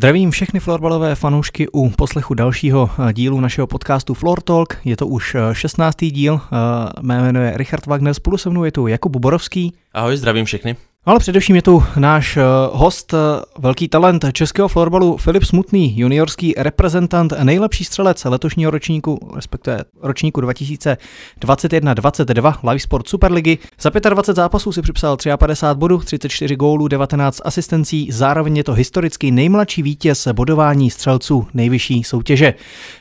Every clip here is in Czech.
Zdravím všechny florbalové fanoušky u poslechu dalšího eh, dílu našeho podcastu Floor Talk. Je to už 16. Eh, díl. Eh, mé jméno je Richard Wagner, spolu se mnou je tu Jakub Borovský. Ahoj, zdravím všechny. Ale především je tu náš eh, host, eh, velký talent českého florbalu Filip Smutný, juniorský reprezentant, nejlepší střelec letošního ročníku, respektive ročníku 2021-22 Live Sport Superligy. Za 25 zápasů si připsal 53 bodů, 34 gólů, 19 asistencí, zároveň je to historicky nejmladší vítěz bodování střelců nejvyšší soutěže.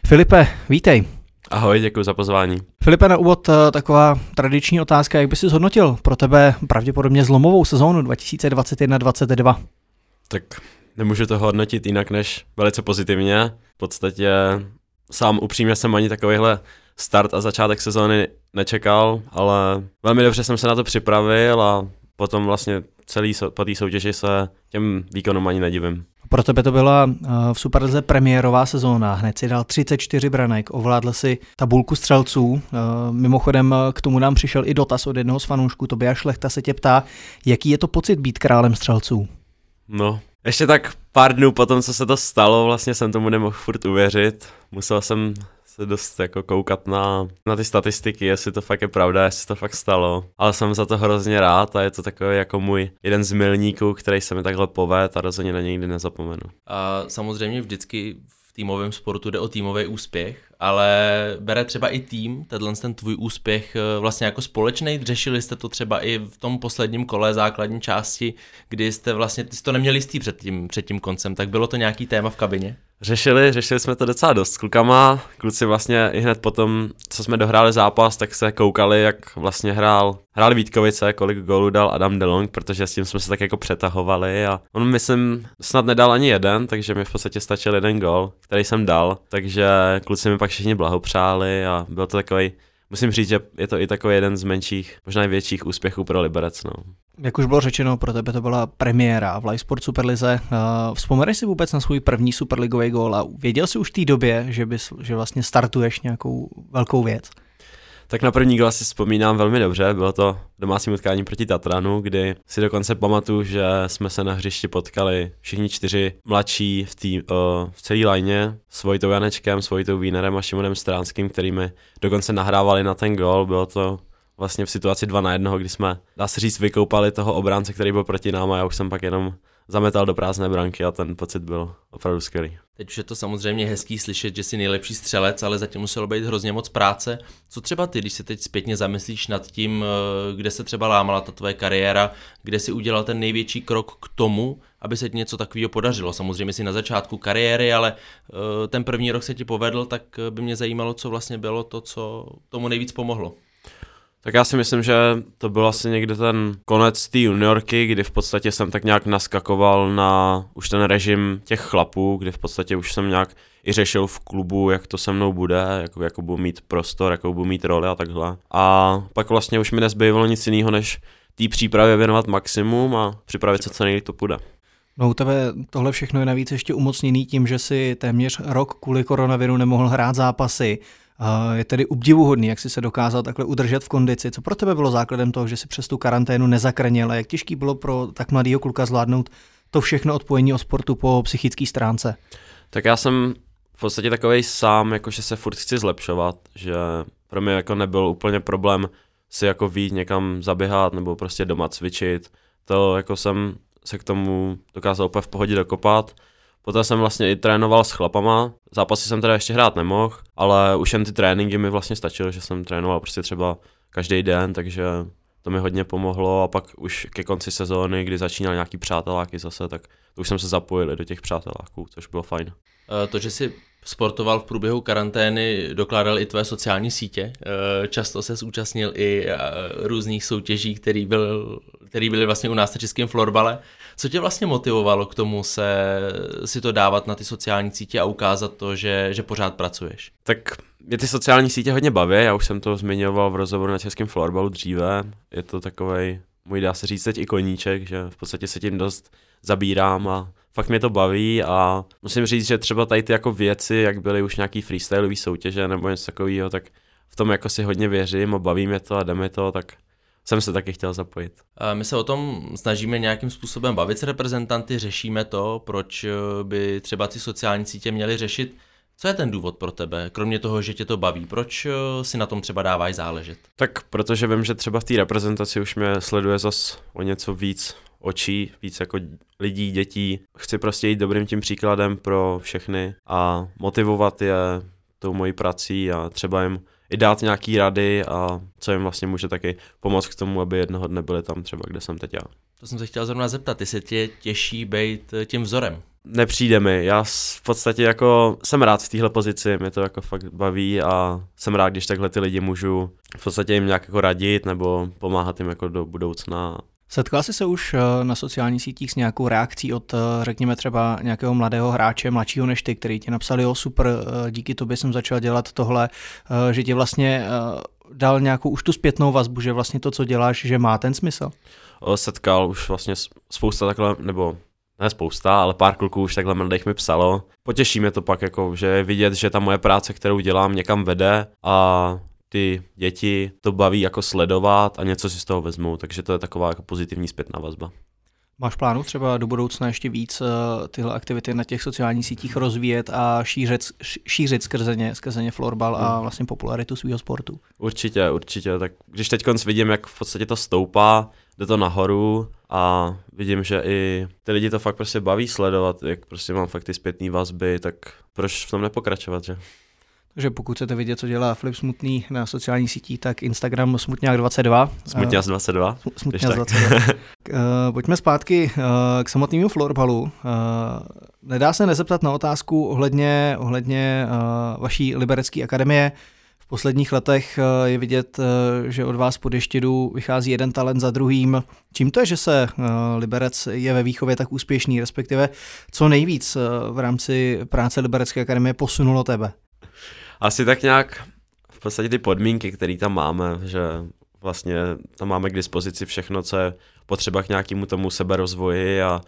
Filipe, vítej. Ahoj, děkuji za pozvání. Filipe, na úvod eh, taková tradiční otázka, jak by si zhodnotil pro tebe pravděpodobně zlomovou sezónu 2021-2022? Tak nemůžu to hodnotit jinak než velice pozitivně. V podstatě sám upřímně jsem ani takovýhle start a začátek sezóny nečekal, ale velmi dobře jsem se na to připravil a potom vlastně celý po té soutěži se těm výkonům ani nedivím. Pro tebe to byla eh, v Superlize premiérová sezóna, hned si dal 34 branek, ovládl si tabulku střelců. Eh, mimochodem eh, k tomu nám přišel i dotaz od jednoho z fanoušků, Tobias Šlechta se tě ptá, jaký je to pocit být králem střelců? No, ještě tak pár dnů potom, co se to stalo, vlastně jsem tomu nemohl furt uvěřit. Musel jsem se dost jako koukat na, na ty statistiky, jestli to fakt je pravda, jestli to fakt stalo. Ale jsem za to hrozně rád a je to takový jako můj jeden z milníků, který se mi takhle poved a rozhodně na něj nikdy nezapomenu. A samozřejmě vždycky v týmovém sportu jde o týmový úspěch, ale bere třeba i tým, tenhle ten tvůj úspěch eh, vlastně jako společný. Řešili jste to třeba i v tom posledním kole základní části, kdy jste vlastně, ty jste to neměli jistý před tím, před tím koncem, tak bylo to nějaký téma v kabině? Řešili, řešili jsme to docela dost s klukama. Kluci vlastně i hned potom, co jsme dohráli zápas, tak se koukali, jak vlastně hrál, hrál Vítkovice, kolik gólů dal Adam DeLong, protože s tím jsme se tak jako přetahovali a on myslím snad nedal ani jeden, takže mi v podstatě stačil jeden gól, který jsem dal, takže kluci mi pak všichni blahopřáli a byl to takový musím říct, že je to i takový jeden z menších, možná větších úspěchů pro Liberec. No. Jak už bylo řečeno, pro tebe to byla premiéra v Live Sport Superlize. Vzpomeneš si vůbec na svůj první superligový gól a věděl jsi už v té době, že, bys, že vlastně startuješ nějakou velkou věc? Tak na první gol si vzpomínám velmi dobře, bylo to domácí utkání proti Tatranu, kdy si dokonce pamatuju, že jsme se na hřišti potkali všichni čtyři mladší v, tý, o, v celé lajně s Vojtou Janečkem, s Vojtou Vínerem a Šimonem Stránským, kterými dokonce nahrávali na ten gol. Bylo to vlastně v situaci dva na jednoho, kdy jsme, dá se říct, vykoupali toho obránce, který byl proti nám a já už jsem pak jenom zametal do prázdné branky a ten pocit byl opravdu skvělý. Teď už je to samozřejmě hezký slyšet, že jsi nejlepší střelec, ale zatím muselo být hrozně moc práce. Co třeba ty, když se teď zpětně zamyslíš nad tím, eh, kde se třeba lámala ta tvoje kariéra, kde si udělal ten největší krok k tomu, aby se ti něco takového podařilo. Samozřejmě si na začátku kariéry, ale eh, ten první rok se ti povedl, tak by mě zajímalo, co vlastně bylo to, co tomu nejvíc pomohlo. Tak já si myslím, že to byl asi někde ten konec té juniorky, kdy v podstatě jsem tak nějak naskakoval na už ten režim těch chlapů, kdy v podstatě už jsem nějak i řešil v klubu, jak to se mnou bude, jak, jak budu mít prostor, jakou budu mít roli a takhle. A pak vlastně už mi nezbývalo nic jiného, než té přípravě věnovat maximum a připravit se co nejlíp to půjde. No u tebe tohle všechno je navíc ještě umocněný tím, že si téměř rok kvůli koronaviru nemohl hrát zápasy je tedy obdivuhodný, jak si se dokázal takhle udržet v kondici. Co pro tebe bylo základem toho, že si přes tu karanténu nezakrněl a jak těžký bylo pro tak mladého kluka zvládnout to všechno odpojení o sportu po psychické stránce? Tak já jsem v podstatě takový sám, jako že se furt chci zlepšovat, že pro mě jako nebyl úplně problém si jako vít někam zaběhat nebo prostě doma cvičit. To jako jsem se k tomu dokázal úplně v pohodě dokopat Poté jsem vlastně i trénoval s chlapama, zápasy jsem teda ještě hrát nemohl, ale už jen ty tréninky mi vlastně stačily, že jsem trénoval prostě třeba každý den, takže to mi hodně pomohlo a pak už ke konci sezóny, kdy začínal nějaký přáteláky zase, tak už jsem se zapojil do těch přáteláků, což bylo fajn. Eh, to, že si sportoval v průběhu karantény, dokládal i tvé sociální sítě. Eh, často se zúčastnil i eh, různých soutěží, který, byl, který byly vlastně u nás na českém florbale. Co tě vlastně motivovalo k tomu se si to dávat na ty sociální sítě a ukázat to, že, že pořád pracuješ? Tak mě ty sociální sítě hodně baví, já už jsem to zmiňoval v rozhovoru na českém florbalu dříve. Je to takový můj dá se říct teď i koníček, že v podstatě se tím dost zabírám a fakt mě to baví a musím říct, že třeba tady ty jako věci, jak byly už nějaký freestyleový soutěže nebo něco takového, tak v tom jako si hodně věřím a baví mě to a jde mi to, tak jsem se taky chtěl zapojit. My se o tom snažíme nějakým způsobem bavit s reprezentanty, řešíme to, proč eh, by třeba ty sociální sítě měly řešit. Co je ten důvod pro tebe, kromě toho, že tě to baví? Proč eh, si na tom třeba dáváš záležet? Tak protože vím, že třeba v té reprezentaci už mě sleduje zas o něco víc očí, víc jako lidí, dětí. Chci prostě jít dobrým tím příkladem pro všechny a motivovat je tou mojí prací a třeba jim i dát nějaký rady a co jim vlastně může taky pomoct k tomu, aby jednoho dne byli tam třeba, kde jsem teď já. To jsem se chtěl zrovna zeptat, jestli tě těší být eh, tím vzorem. Nepřijde mi, já v podstatě jako jsem rád v téhle pozici, mě to jako fakt baví a jsem rád, když takhle ty lidi můžu v podstatě jim nějak jako radit nebo pomáhat jim jako do budoucna Setkal jsi se už eh, na sociálních sítích s nějakou reakcí od, eh, řekněme třeba nějakého mladého hráče, mladšího než ty, který ti napsali, jo super, eh, díky tobě jsem začal dělat tohle, že ti vlastně dal nějakou už tu zpětnou vazbu, že vlastně to, co děláš, že má ten smysl? Setkal už vlastně spousta takhle, nebo ne spousta, ale pár kluků už takhle mladých mi psalo. Potěší mě to pak, jako, že vidět, že ta moje práce, kterou dělám, někam vede a ty děti to baví jako sledovat a něco si z toho vezmou, takže to je taková jako pozitivní zpětná vazba. Máš plánu třeba do budoucna ještě víc eh, tyhle aktivity na těch sociálních sítích rozvíjet a šířit, šířit skrze ně, skrze ně florbal a hmm. vlastně popularitu svého sportu? Určitě, určitě. Tak když teď vidím, jak v podstatě to stoupá, jde to nahoru a vidím, že i ty lidi to fakt prostě baví sledovat, jak prostě mám fakt ty zpětné vazby, tak proč v tom nepokračovat, že? Takže pokud chcete vidět, co dělá Flip Smutný na sociálních sítích, tak Instagram Smutňák22. Smutňák22. Smutňák22. Pojďme zpátky eh, k samotnému florbalu. Eh, nedá se nezeptat na otázku ohledně, ohledně eh, vaší liberecké akademie. V posledních letech je vidět, že od vás po deštědu vychází jeden talent za druhým. Čím to je, že se Liberec je ve výchově tak úspěšný, respektive co nejvíc v rámci práce Liberecké akademie posunulo tebe? Asi tak nějak v podstatě ty podmínky, které tam máme, že vlastně tam máme k dispozici všechno, co je potřeba k nějakému tomu seberozvoji a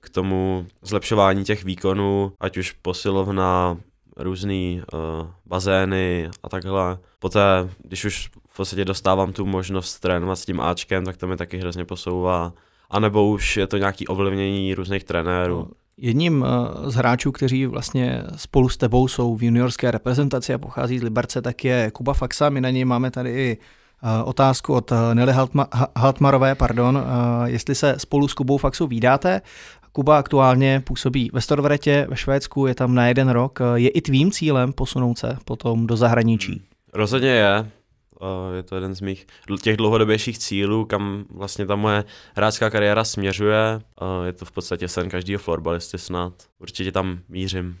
k tomu zlepšování těch výkonů, ať už posilovna, různý uh, bazény a takhle. Poté, když už v podstatě dostávám tu možnost trénovat s tím Ačkem, tak to mi taky hrozně posouvá. A nebo už je to nějaký ovlivnění různých trenérů. Jedním eh, z hráčů, kteří vlastně spolu s tebou jsou v juniorské reprezentaci a pochází z Liberce, tak je Kuba Faxa. My na něj máme tady i eh, otázku od eh, Nelly Haltmarové, pardon, jestli se spolu s Kubou Faxou výdáte. Kuba aktuálně působí ve Storvretě ve Švédsku, je tam na jeden rok. Je i tvým cílem posunout se potom do zahraničí? Rozhodně je je to jeden z mých těch dlouhodobějších cílů, kam vlastně ta moje hráčská kariéra směřuje. Je to v podstatě sen každého florbalisty snad. Určitě tam mířím.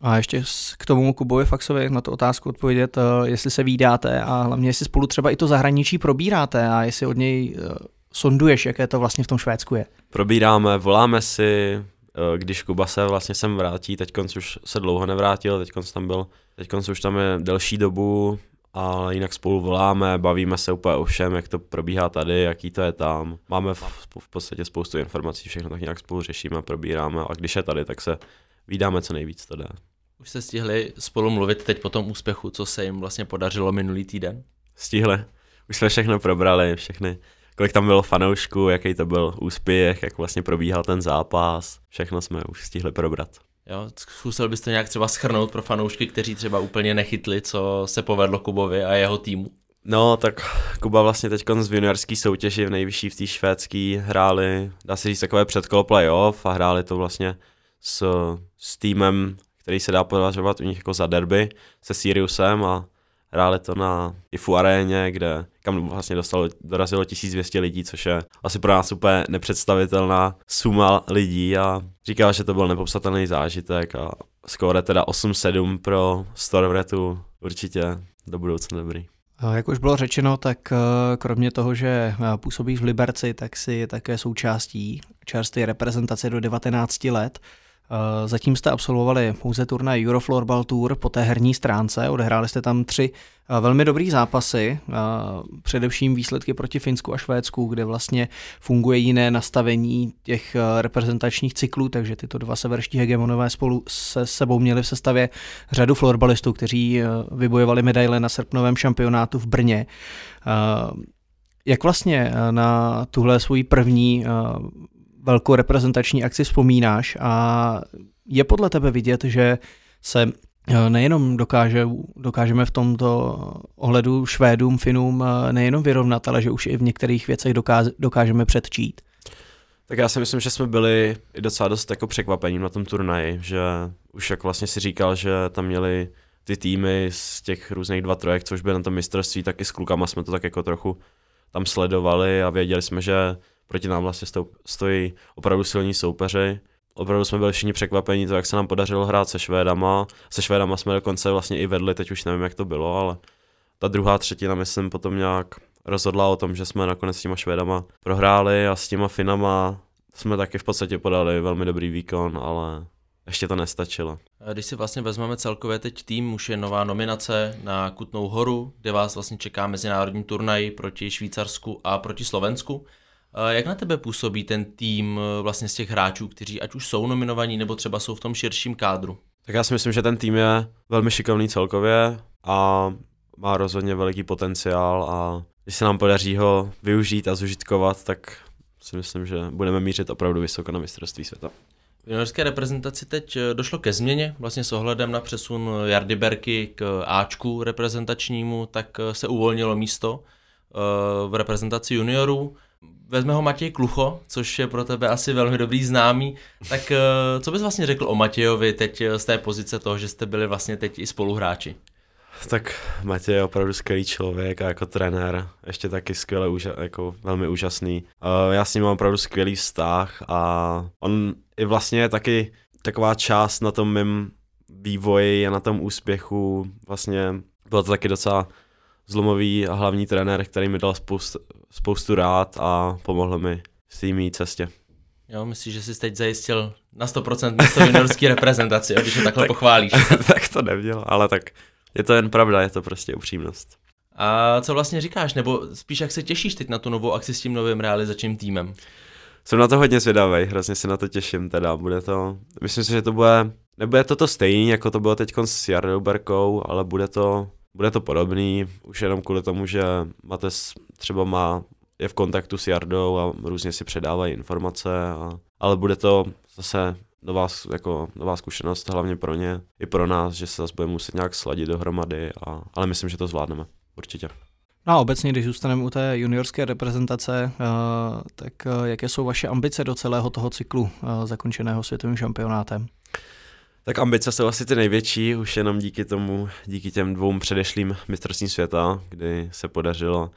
A ještě k tomu Kubovi Faxovi na tu otázku odpovědět, eh, jestli se výdáte a hlavně jestli spolu třeba i to zahraničí probíráte a jestli od něj eh, sonduješ, jaké to vlastně v tom Švédsku je. Probíráme, voláme si, eh, když Kuba se vlastně sem vrátí, teď už se dlouho nevrátil, teď tam byl, teď už tam je delší dobu, a jinak spolu voláme, bavíme se úplně o všem, jak to probíhá tady, jaký to je tam. Máme v, v podstatě spoustu informací, všechno tak nějak spolu řešíme, probíráme a když je tady, tak se vydáme co nejvíc to jde. Už jste stihli spolu mluvit teď po tom úspěchu, co se jim vlastně podařilo minulý týden? Stihli. Už jsme všechno probrali, všechny, kolik tam bylo fanoušků, jaký to byl úspěch, jak vlastně probíhal ten zápas, všechno jsme už stihli probrat. Jo, zkusil bys to nějak třeba schrnout pro fanoušky, kteří třeba úplně nechytli, co se povedlo Kubovi a jeho týmu? No, tak Kuba vlastně teď z juniorský soutěži v nejvyšší v té švédský hráli, dá se říct, takové předkolo playoff a hráli to vlastně s, s týmem, který se dá považovat u nich jako za derby, se Siriusem a hráli to na IFU aréně, kde kam vlastně dostalo, dorazilo 1200 lidí, což je asi pro nás úplně nepředstavitelná suma lidí a říkal, že to byl nepopsatelný zážitek a skóre teda 8-7 pro Storvretu určitě do budoucna dobrý. Jak už bylo řečeno, tak eh, kromě toho, že eh, působíš v Liberci, tak si také součástí čerstvé reprezentace do 19 let. Eh, zatím jste absolvovali pouze turnaj Eurofloorball Tour po té herní stránce, odehráli jste tam tři eh, velmi dobrý zápasy, eh, především výsledky proti Finsku a Švédsku, kde vlastně funguje jiné nastavení těch reprezentačních cyklů, takže tyto dva severští hegemonové spolu se sebou měli v sestavě řadu florbalistů, kteří vybojovali medaile na srpnovém šampionátu v Brně. Jak vlastně na tuhle svůj první velkou reprezentační akci vzpomínáš a je podle tebe vidět, že se eh, nejenom dokáže, dokážeme v tomto ohledu Švédům, Finům eh, nejenom vyrovnat, ale že už i v některých věcech dokáže, dokážeme předčít. Tak já si myslím, že jsme byli i docela dost jako překvapením na tom turnaji, že už jak vlastně si říkal, že tam měli ty týmy z těch různých dva trojek, což by na tom mistrovství, tak i s klukama jsme to tak jako trochu tam sledovali a věděli jsme, že proti nám vlastně stojí opravdu silní soupeři. Opravdu jsme byli všichni překvapení to, jak se nám podařilo hrát se Švédama. Se Švédama jsme dokonce vlastně i vedli, teď už nevím, jak to bylo, ale ta druhá třetina, myslím, potom nějak rozhodla o tom, že jsme nakonec s těma Švédama prohráli a s těma Finama jsme taky v podstatě podali velmi dobrý výkon, ale ještě to nestačilo. Když si vlastně vezmeme celkově teď tým, už je nová nominace na Kutnou horu, kde vás vlastně čeká mezinárodní turnaj proti Švýcarsku a proti Slovensku. Jak na tebe působí ten tým eh, vlastně z těch hráčů, kteří ať už jsou nominovaní, nebo třeba jsou v tom širším kádru? Tak já si myslím, že ten tým je velmi šikovný celkově a má rozhodně veliký potenciál a když se nám podaří ho využít a zužitkovat, tak si myslím, že budeme mířit opravdu vysoko na mistrovství světa. V juniorské reprezentaci teď eh, došlo ke změně, vlastně s ohledem na přesun Jardy Berky k Ačku reprezentačnímu, tak eh, se uvolnilo místo v reprezentaci juniorů vezme ho Matěj Klucho, což je pro tebe asi velmi dobrý známý, tak eh, co bys vlastně řekl o Matějovi teď eh, z té pozice toho, že jste byli vlastně teď i spoluhráči? Tak Matěj je opravdu skvělý člověk a jako trenér ještě taky skvěle, jako velmi úžasný. Eh, já s ním mám opravdu skvělý vztah a on i vlastně je taky taková část na tom mém vývoji a na tom úspěchu. Vlastně bylo to taky docela zlomový a hlavní trenér, který mi dal spoustu, spoustu rád a pomohl mi v té mý cestě. Jo, myslíš, že jsi teď zajistil na 100% místo juniorské reprezentaci, když to takhle tak, pochválíš. tak to nemělo, ale tak je to jen pravda, je to prostě upřímnost. A co vlastně říkáš, nebo spíš jak se těšíš teď na tu novou akci s tím novým realizačním týmem? Jsem na to hodně zvědavý, hrozně se na to těším teda, bude to, myslím si, že to bude, nebude to to stejný, jako to bylo teď s Jardou Berkou, ale bude to bude to podobný, už jenom kvůli tomu, že Mates třeba má, je v kontaktu s Jardou a různě si předávají informace, a, ale bude to zase nová, jako, nová zkušenost, hlavně pro ně, i pro nás, že se zase budeme muset nějak sladit dohromady, a, ale myslím, že to zvládneme, určitě. No a obecně, když zůstaneme u té juniorské reprezentace, uh, tak uh, jaké jsou vaše ambice do celého toho cyklu uh, zakončeného světovým šampionátem? Tak ambice jsou asi ty největší, už jenom díky tomu, díky těm dvou předešlým mistrovstvím světa, kdy se podařilo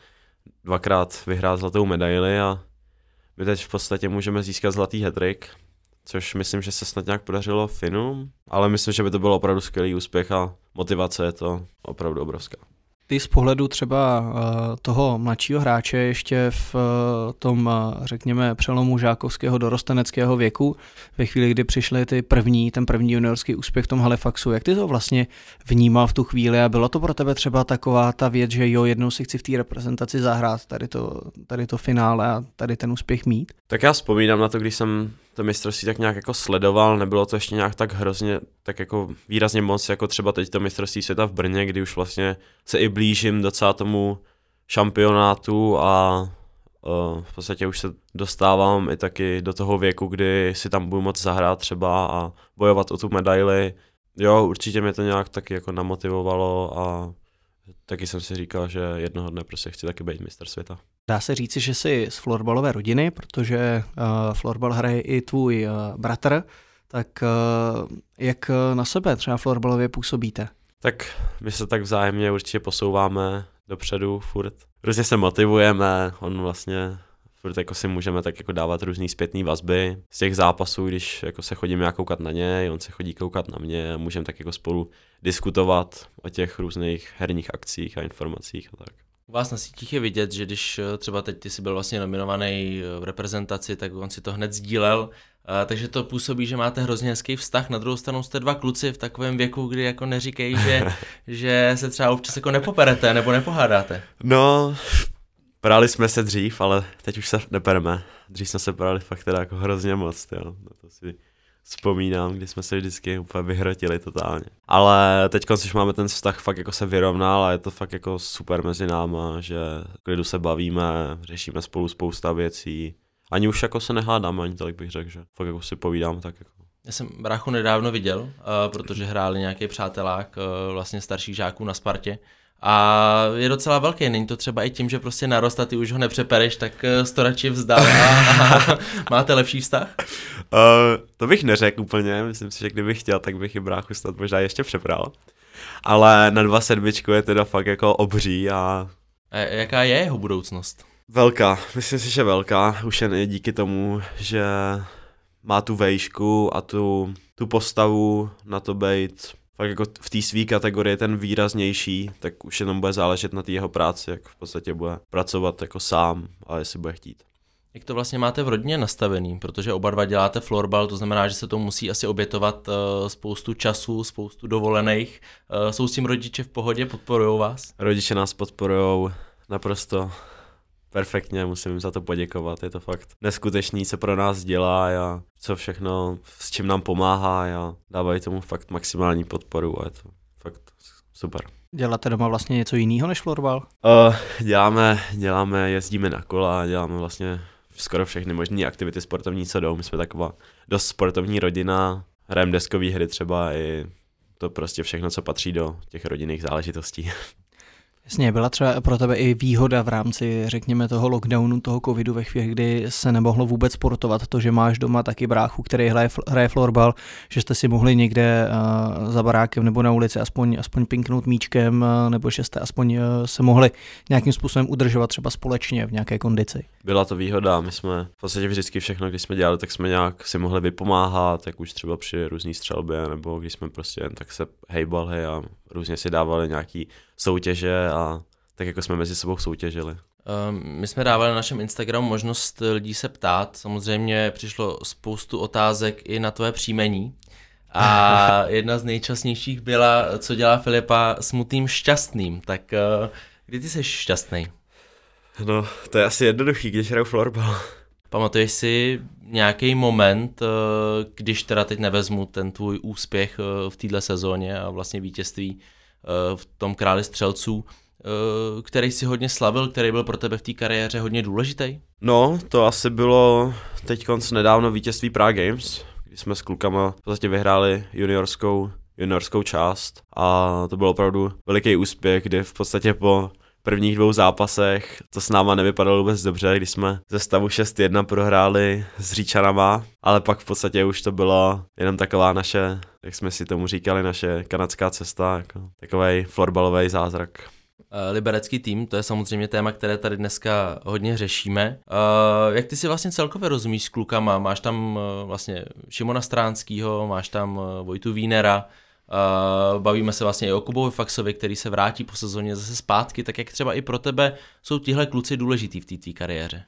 dvakrát vyhrát zlatou medaili a my teď v podstatě můžeme získat zlatý hetrik, což myslím, že se snad nějak podařilo Finům, ale myslím, že by to byl opravdu skvělý úspěch a motivace je to opravdu obrovská. Ty z pohledu třeba uh, toho mladšího hráče ještě v uh, tom, uh, řekněme, přelomu žákovského dorosteneckého věku, ve chvíli, kdy přišly ty první, ten první juniorský úspěch v tom Halifaxu, jak ty to vlastně vnímal v tu chvíli a bylo to pro tebe třeba taková ta věc, že jo, jednou si chci v té reprezentaci zahrát tady to, tady to finále a tady ten úspěch mít? Tak já vzpomínám na to, když jsem to mistrovství tak nějak jako sledoval, nebylo to ještě nějak tak hrozně, tak jako výrazně moc, jako třeba teď to mistrovství světa v Brně, kdy už vlastně se i blížím docela tomu šampionátu a uh, v podstatě už se dostávám i taky do toho věku, kdy si tam budu moc zahrát třeba a bojovat o tu medaili. Jo, určitě mě to nějak taky jako namotivovalo a taky jsem si říkal, že jednoho dne prostě chci taky být mistr světa. Dá se říci, že jsi z florbalové rodiny, protože uh, florbal hraje i tvůj uh, bratr, tak uh, jak na sebe třeba florbalově působíte? Tak my se tak vzájemně určitě posouváme dopředu furt. Různě se motivujeme, on vlastně furt jako si můžeme tak jako dávat různý zpětné vazby z těch zápasů, když jako se chodíme jak koukat na něj, on se chodí koukat na mě, můžeme tak jako spolu diskutovat o těch různých herních akcích a informacích a tak. U vás na sítích je vidět, že když eh, třeba teď ty jsi byl vlastně nominovaný eh, v reprezentaci, tak on si to hned sdílel, a, takže to působí, že máte hrozně hezký vztah. Na druhou stranu jste dva kluci v takovém věku, kdy jako neříkej, že, že se třeba občas jako nepoperete nebo nepohádáte. No, Prali jsme se dřív, ale teď už se nepereme. Dřív jsme se prali fakt teda jako hrozně moc, jo. No to si vzpomínám, kdy jsme se vždycky úplně vyhrotili totálně. Ale teď, když máme ten vztah fakt jako se vyrovnal a je to fakt jako super mezi náma, že klidu se bavíme, řešíme spolu spousta věcí. Ani už jako se nehádáme, ani tolik bych řekl, že fakt jako si povídám tak jako já jsem bráchu nedávno viděl, uh, protože hráli nějaký přátelák uh, vlastně starších žáků na Spartě. A je docela velký, není to třeba i tím, že prostě narost a ty už ho nepřepereš, tak uh, to radši vzdal a, a máte lepší vztah? Uh, to bych neřekl úplně, myslím si, že kdybych chtěl, tak bych i bráchu snad možná ještě přepral. Ale na dva sedmičku je teda fakt jako obří a... a jaká je jeho budoucnost? Velká, myslím si, že velká, už jen díky tomu, že má tu vejšku a tu, tu postavu na to být fakt jako v té své kategorii ten výraznější, tak už jenom bude záležet na té jeho práci, jak v podstatě bude pracovat jako sám a jestli bude chtít. Jak to vlastně máte v rodině nastavený? Protože oba dva děláte florbal, to znamená, že se to musí asi obětovat uh, spoustu času, spoustu dovolených. Uh, jsou s tím rodiče v pohodě, podporují vás? Rodiče nás podporují naprosto perfektně, musím jim za to poděkovat, je to fakt neskutečný, co pro nás dělá a co všechno, s čím nám pomáhá a dávají tomu fakt maximální podporu a je to fakt super. Děláte doma vlastně něco jiného než florbal? Uh, děláme, děláme, jezdíme na kola, děláme vlastně skoro všechny možné aktivity sportovní, co jdou. My jsme taková dost sportovní rodina, hrajeme deskové hry třeba i to prostě všechno, co patří do těch rodinných záležitostí. Jasně, byla třeba pro tebe i výhoda v rámci, řekněme, toho lockdownu, toho covidu ve chvíli, kdy se nemohlo vůbec sportovat, to, že máš doma taky bráchu, který hraje, hraje florbal, že jste si mohli někde uh, za barákem nebo na ulici aspoň, aspoň pinknout míčkem, uh, nebo že jste aspoň uh, se mohli nějakým způsobem udržovat třeba společně v nějaké kondici. Byla to výhoda, my jsme v podstatě vždycky všechno, když jsme dělali, tak jsme nějak si mohli vypomáhat, jak už třeba při různý střelbě, nebo když jsme prostě jen tak se hejbali a různě si dávali nějaký soutěže a tak jako jsme mezi sebou soutěžili. Ehm, my jsme dávali na našem Instagramu možnost lidí se ptát. Samozřejmě přišlo spoustu otázek i na tvoje příjmení. A jedna z nejčastnějších byla, co dělá Filipa smutným šťastným. Tak eh, kdy ty jsi šťastný? No, to je asi jednoduchý, když hraju florbal. Pamatuješ si nějaký moment, eh, když teda teď nevezmu ten tvůj úspěch eh, v této sezóně a vlastně vítězství v tom králi střelců, eh, který si hodně slavil, který byl pro tebe v té kariéře hodně důležitý? No, to asi bylo teď konc nedávno vítězství Prague Games, kdy jsme s klukama v podstatě vyhráli juniorskou, juniorskou část a to byl opravdu veliký úspěch, kdy v podstatě po prvních dvou zápasech to s náma nevypadalo vůbec dobře, když jsme ze stavu 6-1 prohráli s Říčanama, ale pak v podstatě už to bylo jenom taková naše, jak jsme si tomu říkali, naše kanadská cesta, jako takový florbalový zázrak. Eh, liberecký tým, to je samozřejmě téma, které tady dneska hodně řešíme. Uh, jak ty si vlastně celkově rozumíš s klukama? Máš tam uh, vlastně Šimona Stránskýho, máš tam Vojtu Vínera, Uh, bavíme se vlastně i o Kubovi Faxovi, který se vrátí po sezóně zase zpátky, tak jak třeba i pro tebe jsou tihle kluci důležitý v té kariéře?